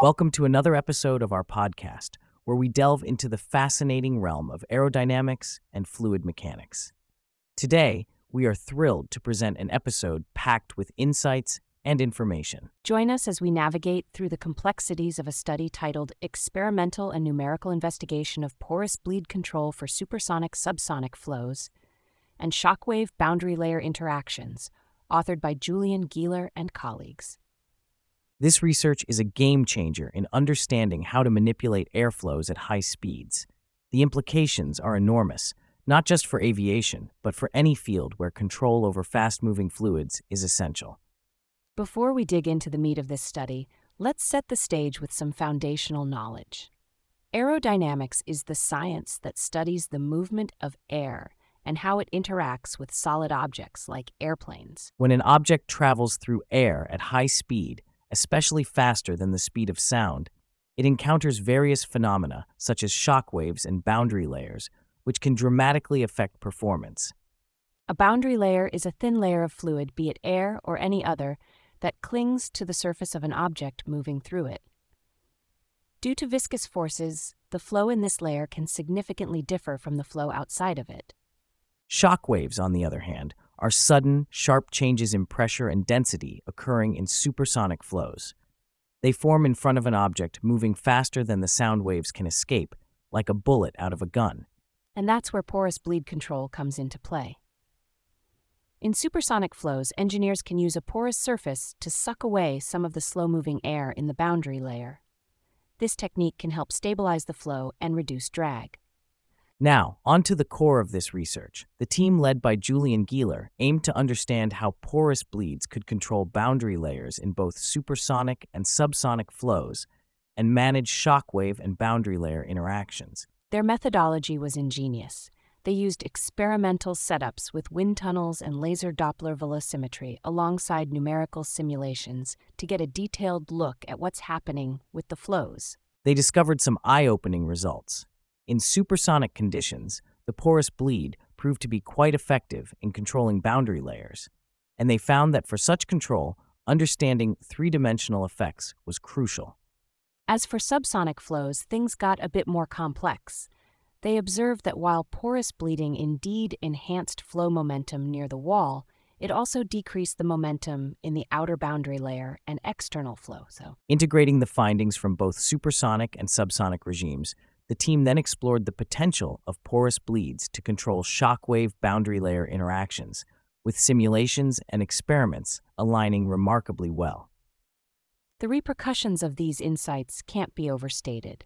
Welcome to another episode of our podcast, where we delve into the fascinating realm of aerodynamics and fluid mechanics. Today, we are thrilled to present an episode packed with insights and information. Join us as we navigate through the complexities of a study titled Experimental and Numerical Investigation of Porous Bleed Control for Supersonic Subsonic Flows and Shockwave Boundary Layer Interactions, authored by Julian Gieler and colleagues. This research is a game changer in understanding how to manipulate airflows at high speeds. The implications are enormous, not just for aviation, but for any field where control over fast moving fluids is essential. Before we dig into the meat of this study, let's set the stage with some foundational knowledge. Aerodynamics is the science that studies the movement of air and how it interacts with solid objects like airplanes. When an object travels through air at high speed, especially faster than the speed of sound, it encounters various phenomena such as shock waves and boundary layers, which can dramatically affect performance. A boundary layer is a thin layer of fluid, be it air or any other, that clings to the surface of an object moving through it. Due to viscous forces, the flow in this layer can significantly differ from the flow outside of it. Shock waves, on the other hand, are sudden, sharp changes in pressure and density occurring in supersonic flows. They form in front of an object moving faster than the sound waves can escape, like a bullet out of a gun. And that's where porous bleed control comes into play. In supersonic flows, engineers can use a porous surface to suck away some of the slow moving air in the boundary layer. This technique can help stabilize the flow and reduce drag. Now, on to the core of this research. The team led by Julian Gieler aimed to understand how porous bleeds could control boundary layers in both supersonic and subsonic flows and manage shockwave and boundary layer interactions. Their methodology was ingenious. They used experimental setups with wind tunnels and laser Doppler velocimetry alongside numerical simulations to get a detailed look at what's happening with the flows. They discovered some eye opening results. In supersonic conditions, the porous bleed proved to be quite effective in controlling boundary layers, and they found that for such control, understanding three dimensional effects was crucial. As for subsonic flows, things got a bit more complex they observed that while porous bleeding indeed enhanced flow momentum near the wall, it also decreased the momentum in the outer boundary layer and external flow. So, integrating the findings from both supersonic and subsonic regimes, the team then explored the potential of porous bleeds to control shockwave boundary layer interactions, with simulations and experiments aligning remarkably well. The repercussions of these insights can't be overstated.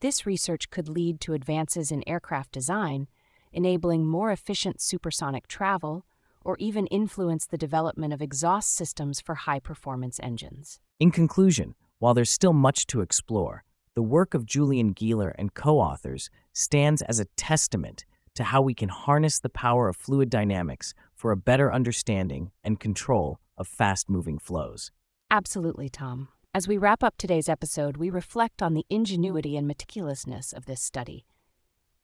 This research could lead to advances in aircraft design, enabling more efficient supersonic travel, or even influence the development of exhaust systems for high performance engines. In conclusion, while there's still much to explore, the work of Julian Gieler and co authors stands as a testament to how we can harness the power of fluid dynamics for a better understanding and control of fast moving flows. Absolutely, Tom. As we wrap up today's episode, we reflect on the ingenuity and meticulousness of this study.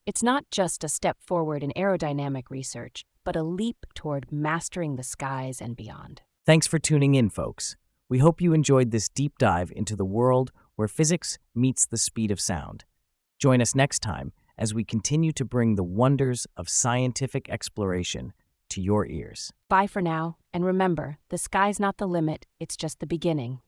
It's not just a step forward in aerodynamic research, but a leap toward mastering the skies and beyond. Thanks for tuning in, folks. We hope you enjoyed this deep dive into the world where physics meets the speed of sound. Join us next time as we continue to bring the wonders of scientific exploration to your ears. Bye for now, and remember the sky's not the limit, it's just the beginning.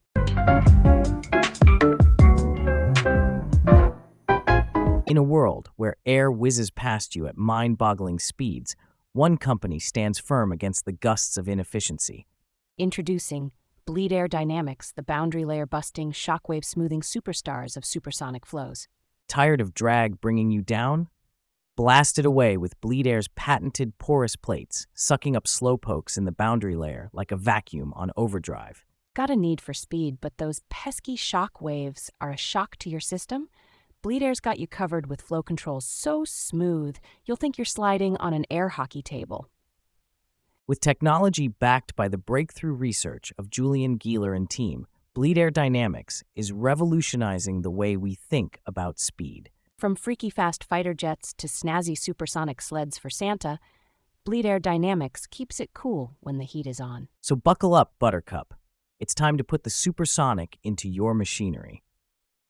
In a world where air whizzes past you at mind boggling speeds, one company stands firm against the gusts of inefficiency. Introducing Bleed Air Dynamics, the boundary layer busting, shockwave smoothing superstars of supersonic flows. Tired of drag bringing you down? Blast it away with Bleed Air's patented porous plates, sucking up slowpokes in the boundary layer like a vacuum on overdrive. Got a need for speed, but those pesky shock waves are a shock to your system? Bleed Air's got you covered with flow controls so smooth, you'll think you're sliding on an air hockey table. With technology backed by the breakthrough research of Julian Gieler and team, Bleed Air Dynamics is revolutionizing the way we think about speed. From freaky fast fighter jets to snazzy supersonic sleds for Santa, Bleed Air Dynamics keeps it cool when the heat is on. So buckle up, Buttercup. It's time to put the supersonic into your machinery.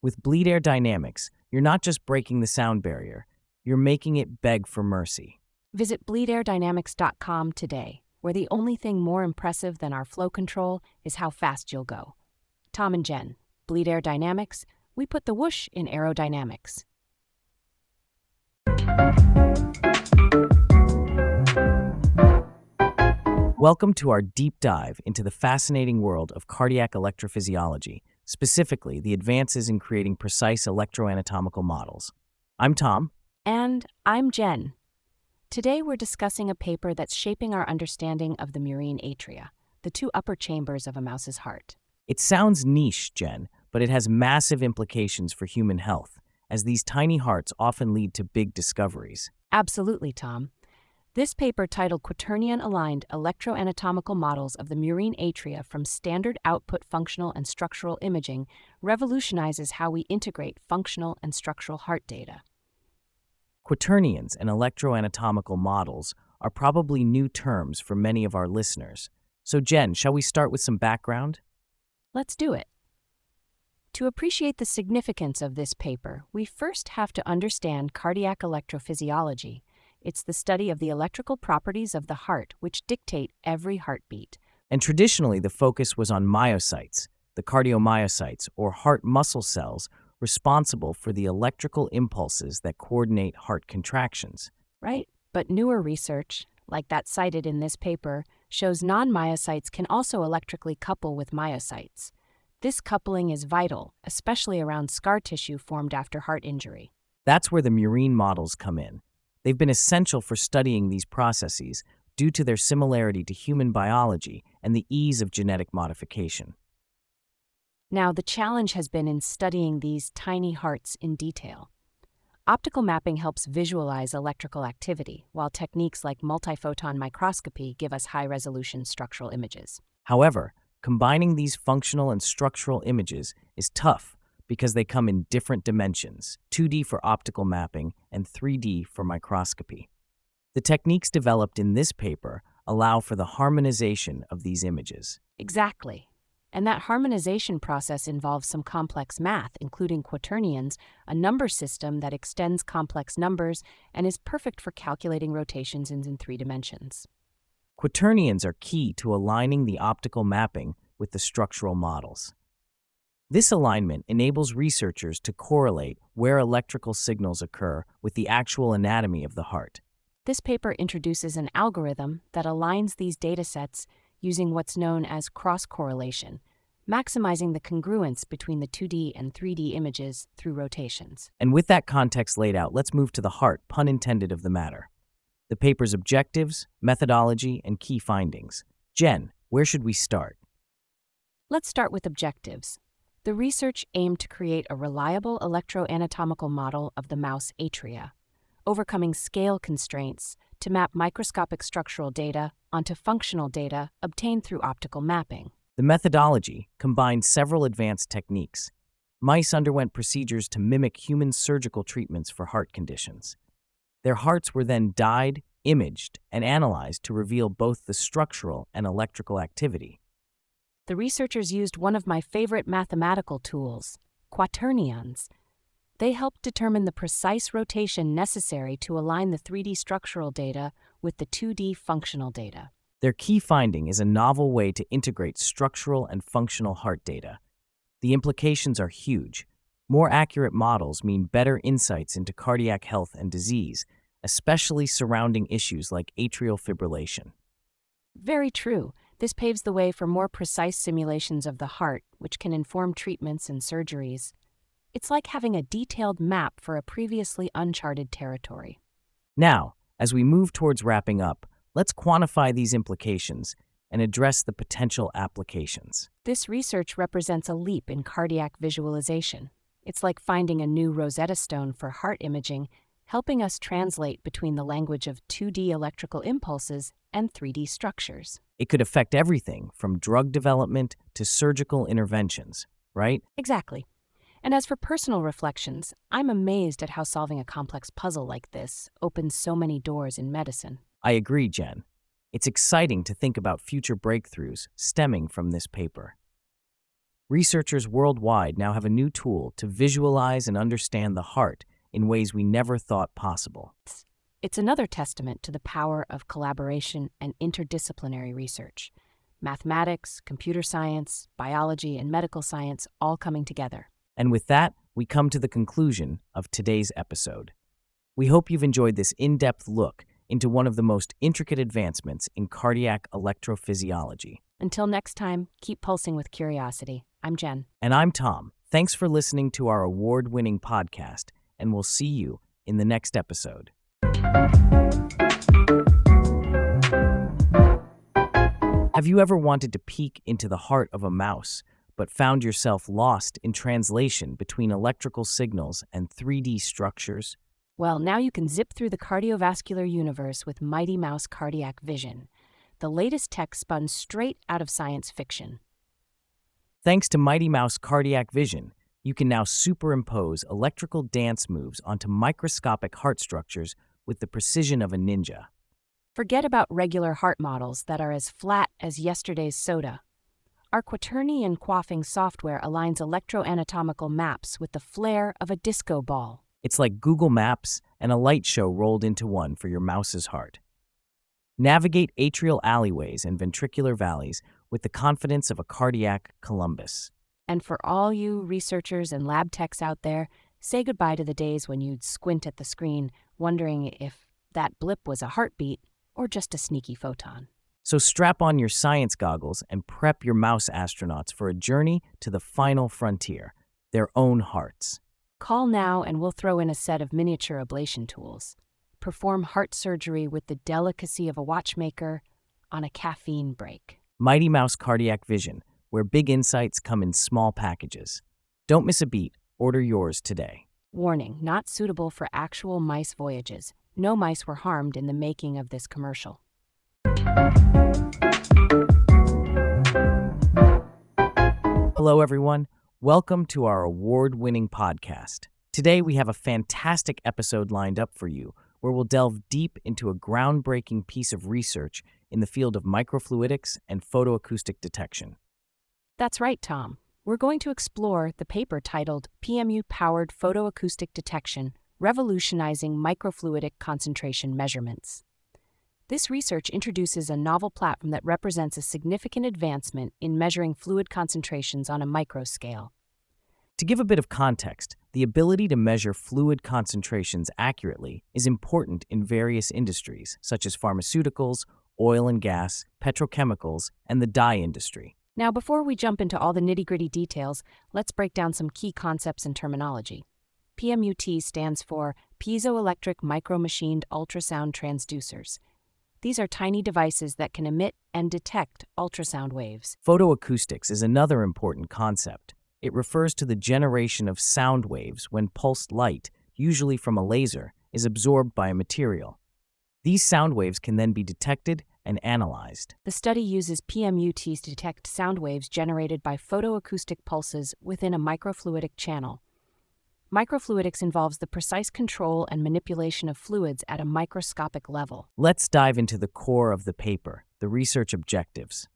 With Bleed Air Dynamics, you're not just breaking the sound barrier, you're making it beg for mercy. Visit bleedairdynamics.com today, where the only thing more impressive than our flow control is how fast you'll go. Tom and Jen, Bleed Air Dynamics, we put the whoosh in aerodynamics. Welcome to our deep dive into the fascinating world of cardiac electrophysiology, specifically the advances in creating precise electroanatomical models. I'm Tom. And I'm Jen. Today we're discussing a paper that's shaping our understanding of the murine atria, the two upper chambers of a mouse's heart. It sounds niche, Jen, but it has massive implications for human health, as these tiny hearts often lead to big discoveries. Absolutely, Tom. This paper, titled Quaternion Aligned Electroanatomical Models of the Murine Atria from Standard Output Functional and Structural Imaging, revolutionizes how we integrate functional and structural heart data. Quaternions and electroanatomical models are probably new terms for many of our listeners. So, Jen, shall we start with some background? Let's do it. To appreciate the significance of this paper, we first have to understand cardiac electrophysiology it's the study of the electrical properties of the heart which dictate every heartbeat. And traditionally, the focus was on myocytes, the cardiomyocytes, or heart muscle cells responsible for the electrical impulses that coordinate heart contractions. Right, but newer research, like that cited in this paper, shows non myocytes can also electrically couple with myocytes. This coupling is vital, especially around scar tissue formed after heart injury. That's where the murine models come in. They've been essential for studying these processes due to their similarity to human biology and the ease of genetic modification. Now, the challenge has been in studying these tiny hearts in detail. Optical mapping helps visualize electrical activity, while techniques like multiphoton microscopy give us high resolution structural images. However, combining these functional and structural images is tough because they come in different dimensions 2D for optical mapping and 3D for microscopy. The techniques developed in this paper allow for the harmonization of these images. Exactly. And that harmonization process involves some complex math, including quaternions, a number system that extends complex numbers and is perfect for calculating rotations in three dimensions. Quaternions are key to aligning the optical mapping with the structural models. This alignment enables researchers to correlate where electrical signals occur with the actual anatomy of the heart. This paper introduces an algorithm that aligns these datasets using what's known as cross correlation, maximizing the congruence between the 2D and 3D images through rotations. And with that context laid out, let's move to the heart, pun intended, of the matter. The paper's objectives, methodology, and key findings. Jen, where should we start? Let's start with objectives. The research aimed to create a reliable electroanatomical model of the mouse atria, overcoming scale constraints to map microscopic structural data onto functional data obtained through optical mapping. The methodology combined several advanced techniques. Mice underwent procedures to mimic human surgical treatments for heart conditions. Their hearts were then dyed, imaged, and analyzed to reveal both the structural and electrical activity the researchers used one of my favorite mathematical tools, quaternions. They helped determine the precise rotation necessary to align the 3D structural data with the 2D functional data. Their key finding is a novel way to integrate structural and functional heart data. The implications are huge. More accurate models mean better insights into cardiac health and disease, especially surrounding issues like atrial fibrillation. Very true. This paves the way for more precise simulations of the heart, which can inform treatments and surgeries. It's like having a detailed map for a previously uncharted territory. Now, as we move towards wrapping up, let's quantify these implications and address the potential applications. This research represents a leap in cardiac visualization. It's like finding a new Rosetta Stone for heart imaging helping us translate between the language of 2D electrical impulses and 3D structures. It could affect everything from drug development to surgical interventions, right? Exactly. And as for personal reflections, I'm amazed at how solving a complex puzzle like this opens so many doors in medicine. I agree, Jen. It's exciting to think about future breakthroughs stemming from this paper. Researchers worldwide now have a new tool to visualize and understand the heart in ways we never thought possible. It's another testament to the power of collaboration and interdisciplinary research. Mathematics, computer science, biology, and medical science all coming together. And with that, we come to the conclusion of today's episode. We hope you've enjoyed this in depth look into one of the most intricate advancements in cardiac electrophysiology. Until next time, keep pulsing with curiosity. I'm Jen. And I'm Tom. Thanks for listening to our award winning podcast, and we'll see you in the next episode. Have you ever wanted to peek into the heart of a mouse, but found yourself lost in translation between electrical signals and 3D structures? Well, now you can zip through the cardiovascular universe with Mighty Mouse Cardiac Vision, the latest tech spun straight out of science fiction. Thanks to Mighty Mouse Cardiac Vision, you can now superimpose electrical dance moves onto microscopic heart structures with the precision of a ninja. Forget about regular heart models that are as flat as yesterday's soda. Our quaternion quaffing software aligns electroanatomical maps with the flare of a disco ball. It's like Google Maps and a light show rolled into one for your mouse's heart. Navigate atrial alleyways and ventricular valleys with the confidence of a cardiac Columbus. And for all you researchers and lab techs out there, say goodbye to the days when you'd squint at the screen, wondering if that blip was a heartbeat or just a sneaky photon. So strap on your science goggles and prep your mouse astronauts for a journey to the final frontier, their own hearts. Call now and we'll throw in a set of miniature ablation tools. Perform heart surgery with the delicacy of a watchmaker on a caffeine break. Mighty Mouse Cardiac Vision, where big insights come in small packages. Don't miss a beat. Order yours today. Warning not suitable for actual mice voyages. No mice were harmed in the making of this commercial. Hello, everyone. Welcome to our award winning podcast. Today, we have a fantastic episode lined up for you where we'll delve deep into a groundbreaking piece of research in the field of microfluidics and photoacoustic detection. That's right, Tom. We're going to explore the paper titled PMUT Powered Photoacoustic Detection Revolutionizing Microfluidic Concentration Measurements. This research introduces a novel platform that represents a significant advancement in measuring fluid concentrations on a microscale. To give a bit of context, the ability to measure fluid concentrations accurately is important in various industries, such as pharmaceuticals, oil and gas, petrochemicals, and the dye industry. Now, before we jump into all the nitty gritty details, let's break down some key concepts and terminology. PMUT stands for Piezoelectric Micromachined Ultrasound Transducers. These are tiny devices that can emit and detect ultrasound waves. Photoacoustics is another important concept. It refers to the generation of sound waves when pulsed light, usually from a laser, is absorbed by a material. These sound waves can then be detected and analyzed. The study uses PMUTs to detect sound waves generated by photoacoustic pulses within a microfluidic channel. Microfluidics involves the precise control and manipulation of fluids at a microscopic level. Let's dive into the core of the paper, the research objectives.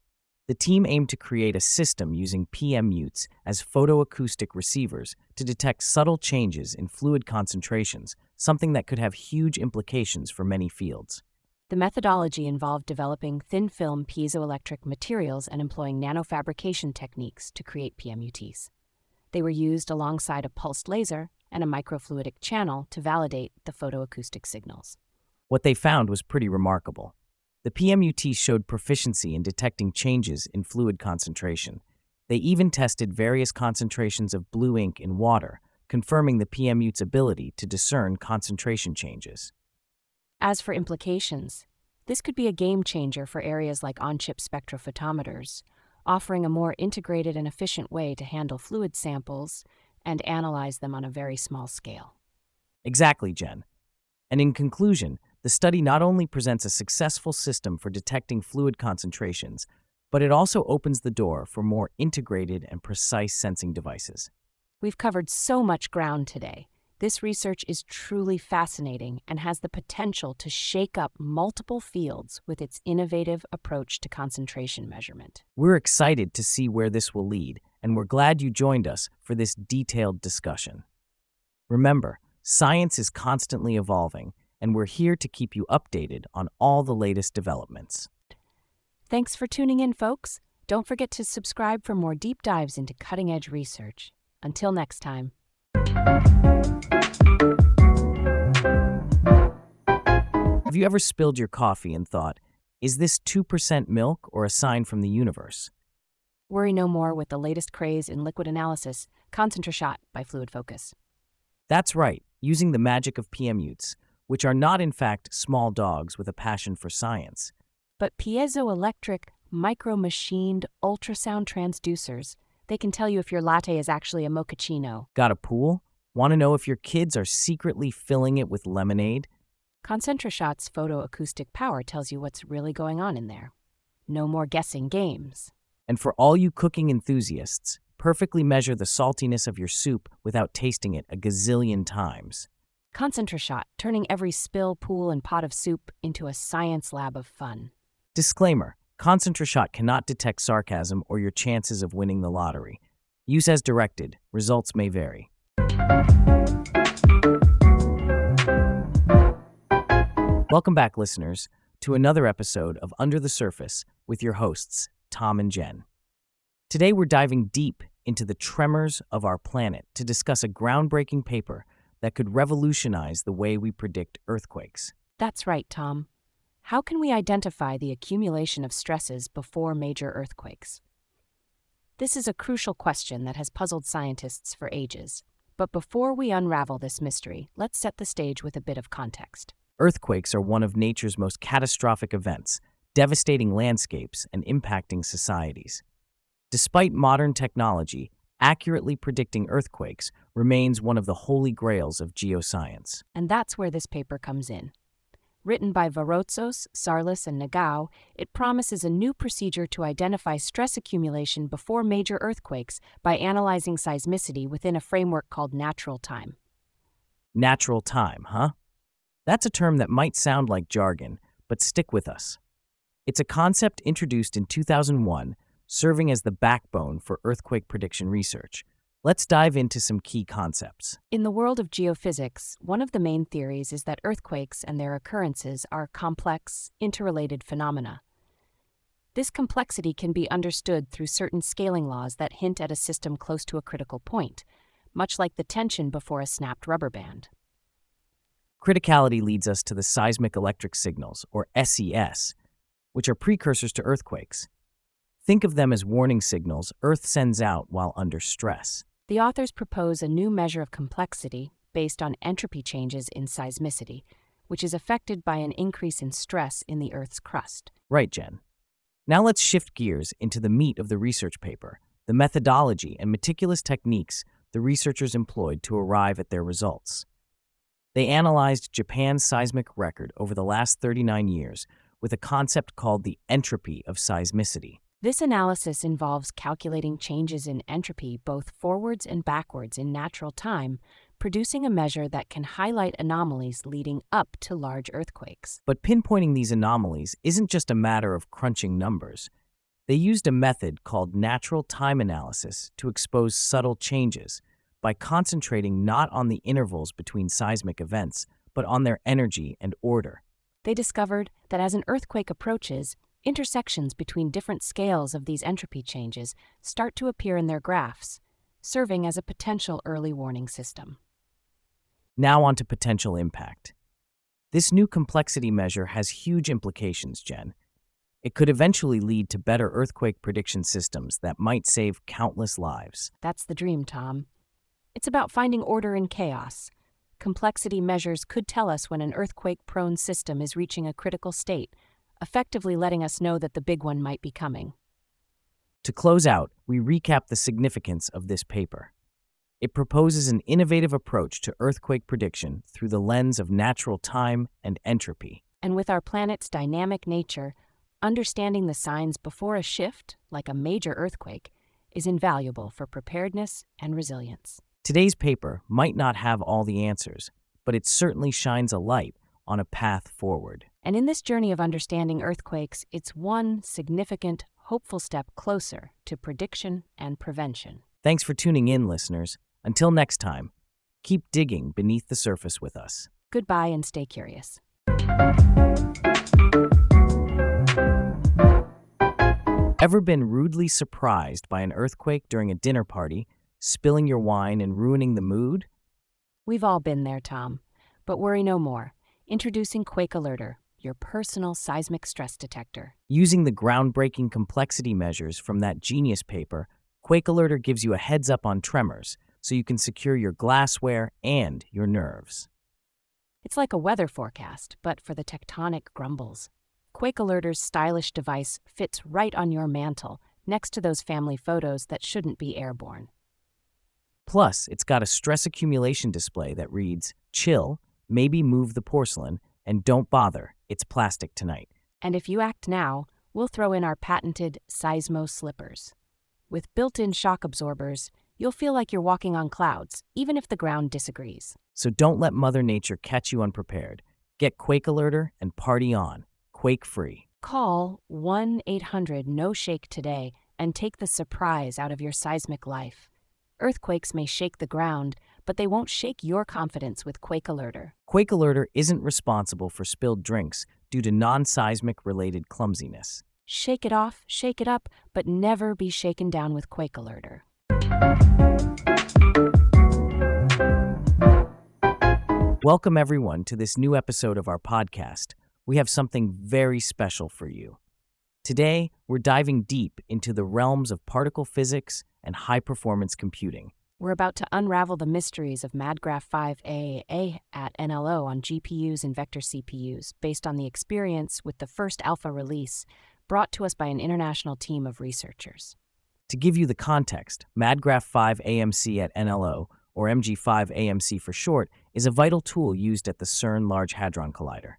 The team aimed to create a system using PMUTs as photoacoustic receivers to detect subtle changes in fluid concentrations, something that could have huge implications for many fields. The methodology involved developing thin film piezoelectric materials and employing nanofabrication techniques to create PMUTs. They were used alongside a pulsed laser and a microfluidic channel to validate the photoacoustic signals. What they found was pretty remarkable. The PMUT showed proficiency in detecting changes in fluid concentration. They even tested various concentrations of blue ink in water, confirming the PMUT's ability to discern concentration changes. As for implications, this could be a game changer for areas like on chip spectrophotometers, offering a more integrated and efficient way to handle fluid samples and analyze them on a very small scale. Exactly, Jen. And in conclusion, the study not only presents a successful system for detecting fluid concentrations, but it also opens the door for more integrated and precise sensing devices. We've covered so much ground today. This research is truly fascinating and has the potential to shake up multiple fields with its innovative approach to concentration measurement. We're excited to see where this will lead, and we're glad you joined us for this detailed discussion. Remember, science is constantly evolving, and we're here to keep you updated on all the latest developments. Thanks for tuning in, folks. Don't forget to subscribe for more deep dives into cutting edge research. Until next time. Have you ever spilled your coffee and thought, is this 2% milk or a sign from the universe? Worry no more with the latest craze in liquid analysis, ConcentraShot by Fluid Focus. That's right, using the magic of PMUTs, which are not in fact small dogs with a passion for science. But piezoelectric, micro machined ultrasound transducers, they can tell you if your latte is actually a mochaccino. Got a pool? Want to know if your kids are secretly filling it with lemonade? ConcentraShot's photoacoustic power tells you what's really going on in there. No more guessing games. And for all you cooking enthusiasts, perfectly measure the saltiness of your soup without tasting it a gazillion times. ConcentraShot, turning every spill, pool, and pot of soup into a science lab of fun. Disclaimer ConcentraShot cannot detect sarcasm or your chances of winning the lottery. Use as directed, results may vary. Welcome back, listeners, to another episode of Under the Surface with your hosts, Tom and Jen. Today, we're diving deep into the tremors of our planet to discuss a groundbreaking paper that could revolutionize the way we predict earthquakes. That's right, Tom. How can we identify the accumulation of stresses before major earthquakes? This is a crucial question that has puzzled scientists for ages. But before we unravel this mystery, let's set the stage with a bit of context. Earthquakes are one of nature's most catastrophic events, devastating landscapes and impacting societies. Despite modern technology, accurately predicting earthquakes remains one of the holy grails of geoscience. And that's where this paper comes in. Written by Varotsos, Sarlis, and Nagao, it promises a new procedure to identify stress accumulation before major earthquakes by analyzing seismicity within a framework called natural time. Natural time, huh? That's a term that might sound like jargon, but stick with us. It's a concept introduced in 2001, serving as the backbone for earthquake prediction research. Let's dive into some key concepts. In the world of geophysics, one of the main theories is that earthquakes and their occurrences are complex, interrelated phenomena. This complexity can be understood through certain scaling laws that hint at a system close to a critical point, much like the tension before a snapped rubber band. Criticality leads us to the seismic electric signals, or SES, which are precursors to earthquakes. Think of them as warning signals Earth sends out while under stress. The authors propose a new measure of complexity based on entropy changes in seismicity, which is affected by an increase in stress in the Earth's crust. Right, Jen. Now let's shift gears into the meat of the research paper the methodology and meticulous techniques the researchers employed to arrive at their results. They analyzed Japan's seismic record over the last 39 years with a concept called the entropy of seismicity. This analysis involves calculating changes in entropy both forwards and backwards in natural time, producing a measure that can highlight anomalies leading up to large earthquakes. But pinpointing these anomalies isn't just a matter of crunching numbers. They used a method called natural time analysis to expose subtle changes by concentrating not on the intervals between seismic events, but on their energy and order. They discovered that as an earthquake approaches, Intersections between different scales of these entropy changes start to appear in their graphs, serving as a potential early warning system. Now on to potential impact. This new complexity measure has huge implications, Jen. It could eventually lead to better earthquake prediction systems that might save countless lives. That's the dream, Tom. It's about finding order in chaos. Complexity measures could tell us when an earthquake prone system is reaching a critical state effectively letting us know that the big one might be coming. To close out, we recap the significance of this paper. It proposes an innovative approach to earthquake prediction through the lens of natural time and entropy. And with our planet's dynamic nature, understanding the signs before a shift, like a major earthquake, is invaluable for preparedness and resilience. Today's paper might not have all the answers, but it certainly shines a light on a path forward. And in this journey of understanding earthquakes, it's one significant, hopeful step closer to prediction and prevention. Thanks for tuning in, listeners. Until next time, keep digging beneath the surface with us. Goodbye and stay curious. Ever been rudely surprised by an earthquake during a dinner party, spilling your wine and ruining the mood? We've all been there, Tom. But worry no more. Introducing Quake Alerter, your personal seismic stress detector. Using the groundbreaking complexity measures from that genius paper, Quake Alerter gives you a heads up on tremors so you can secure your glassware and your nerves. It's like a weather forecast, but for the tectonic grumbles. Quake Alerter's stylish device fits right on your mantle, next to those family photos that shouldn't be airborne. Plus, it's got a stress accumulation display that reads, Chill, maybe move the porcelain, and don't bother, it's plastic tonight. And if you act now, we'll throw in our patented Seismo slippers. With built in shock absorbers, you'll feel like you're walking on clouds, even if the ground disagrees. So don't let Mother Nature catch you unprepared. Get Quake Alerter and party on, quake free. Call 1 800 No Shake today and take the surprise out of your seismic life. Earthquakes may shake the ground, but they won't shake your confidence with Quake Alerter. Quake Alerter isn't responsible for spilled drinks due to non seismic related clumsiness. Shake it off, shake it up, but never be shaken down with Quake Alerter. Welcome, everyone, to this new episode of our podcast. We have something very special for you. Today, we're diving deep into the realms of particle physics and high performance computing. We're about to unravel the mysteries of MadGraph 5 AMC at NLO on GPUs and vector CPUs based on the experience with the first alpha release brought to us by an international team of researchers. To give you the context, MadGraph 5 AMC at NLO, or MG5 AMC for short, is a vital tool used at the CERN Large Hadron Collider.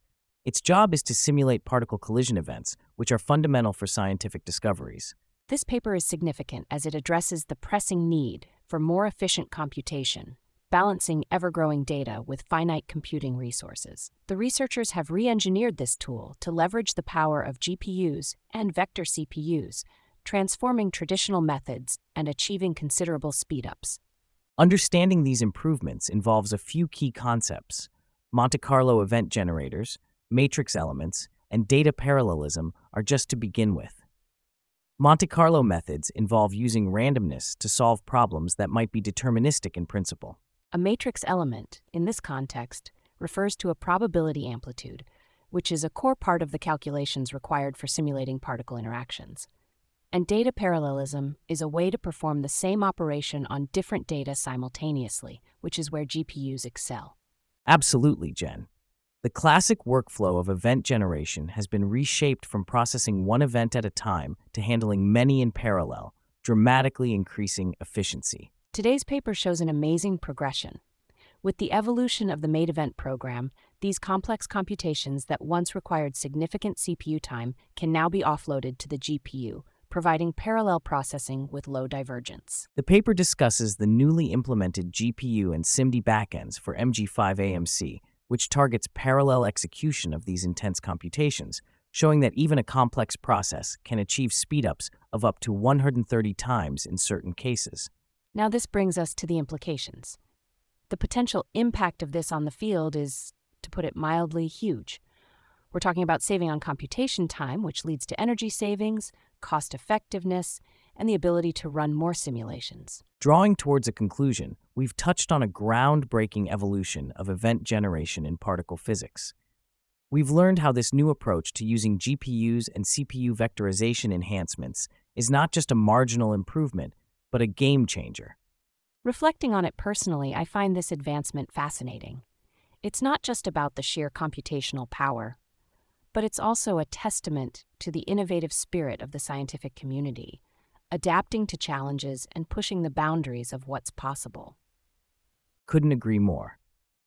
Its job is to simulate particle collision events, which are fundamental for scientific discoveries. This paper is significant as it addresses the pressing need for more efficient computation, balancing ever growing data with finite computing resources. The researchers have re engineered this tool to leverage the power of GPUs and vector CPUs, transforming traditional methods and achieving considerable speedups. Understanding these improvements involves a few key concepts. Monte Carlo event generators, matrix elements, and data parallelism are just to begin with. Monte Carlo methods involve using randomness to solve problems that might be deterministic in principle. A matrix element, in this context, refers to a probability amplitude, which is a core part of the calculations required for simulating particle interactions. And data parallelism is a way to perform the same operation on different data simultaneously, which is where GPUs excel. Absolutely, Jen. The classic workflow of event generation has been reshaped from processing one event at a time to handling many in parallel, dramatically increasing efficiency. Today's paper shows an amazing progression. With the evolution of the MadEvent program, these complex computations that once required significant CPU time can now be offloaded to the GPU, providing parallel processing with low divergence. The paper discusses the newly implemented GPU and SIMD backends for MG5 AMC which targets parallel execution of these intense computations, showing that even a complex process can achieve speedups of up to 130 times in certain cases. Now, this brings us to the implications. The potential impact of this on the field is, to put it mildly, huge. We're talking about saving on computation time, which leads to energy savings, cost effectiveness, and the ability to run more simulations. Drawing towards a conclusion, we've touched on a groundbreaking evolution of event generation in particle physics. We've learned how this new approach to using GPUs and CPU vectorization enhancements is not just a marginal improvement, but a game changer. Reflecting on it personally, I find this advancement fascinating. It's not just about the sheer computational power, but it's also a testament to the innovative spirit of the scientific community adapting to challenges and pushing the boundaries of what's possible. Couldn't agree more.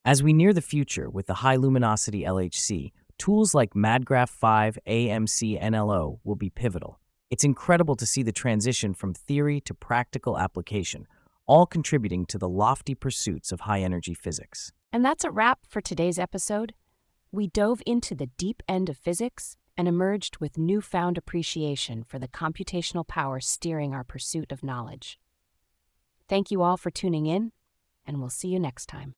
As we near the future with the high luminosity LHC, tools like MadGraph 5 AMC NLO will be pivotal. It's incredible to see the transition from theory to practical application, all contributing to the lofty pursuits of high energy physics. And that's a wrap for today's episode. We dove into the deep end of physics and emerged with newfound appreciation for the computational power steering our pursuit of knowledge. Thank you all for tuning in, and we'll see you next time.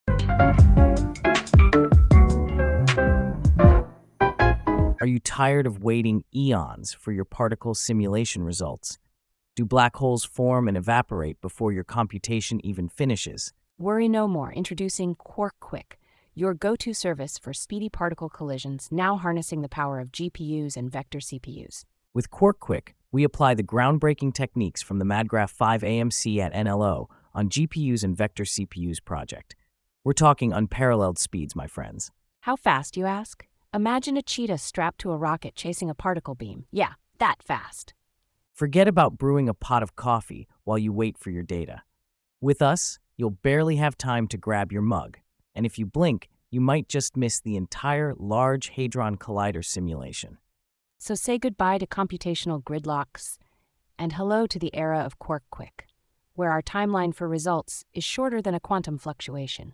Are you tired of waiting eons for your particle simulation results? Do black holes form and evaporate before your computation even finishes? Worry no more. Introducing QuarkQuick, your go to service for speedy particle collisions, now harnessing the power of GPUs and vector CPUs. With QuarkQuick, we apply the groundbreaking techniques from the MadGraph 5 AMC at NLO on GPUs and vector CPUs project. We're talking unparalleled speeds, my friends. How fast, you ask? Imagine a cheetah strapped to a rocket chasing a particle beam. Yeah, that fast. Forget about brewing a pot of coffee while you wait for your data. With us, you'll barely have time to grab your mug, and if you blink, you might just miss the entire Large Hadron Collider simulation. So say goodbye to computational gridlocks and hello to the era of QuarkQuick, where our timeline for results is shorter than a quantum fluctuation.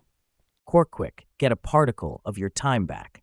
QuarkQuick, get a particle of your time back.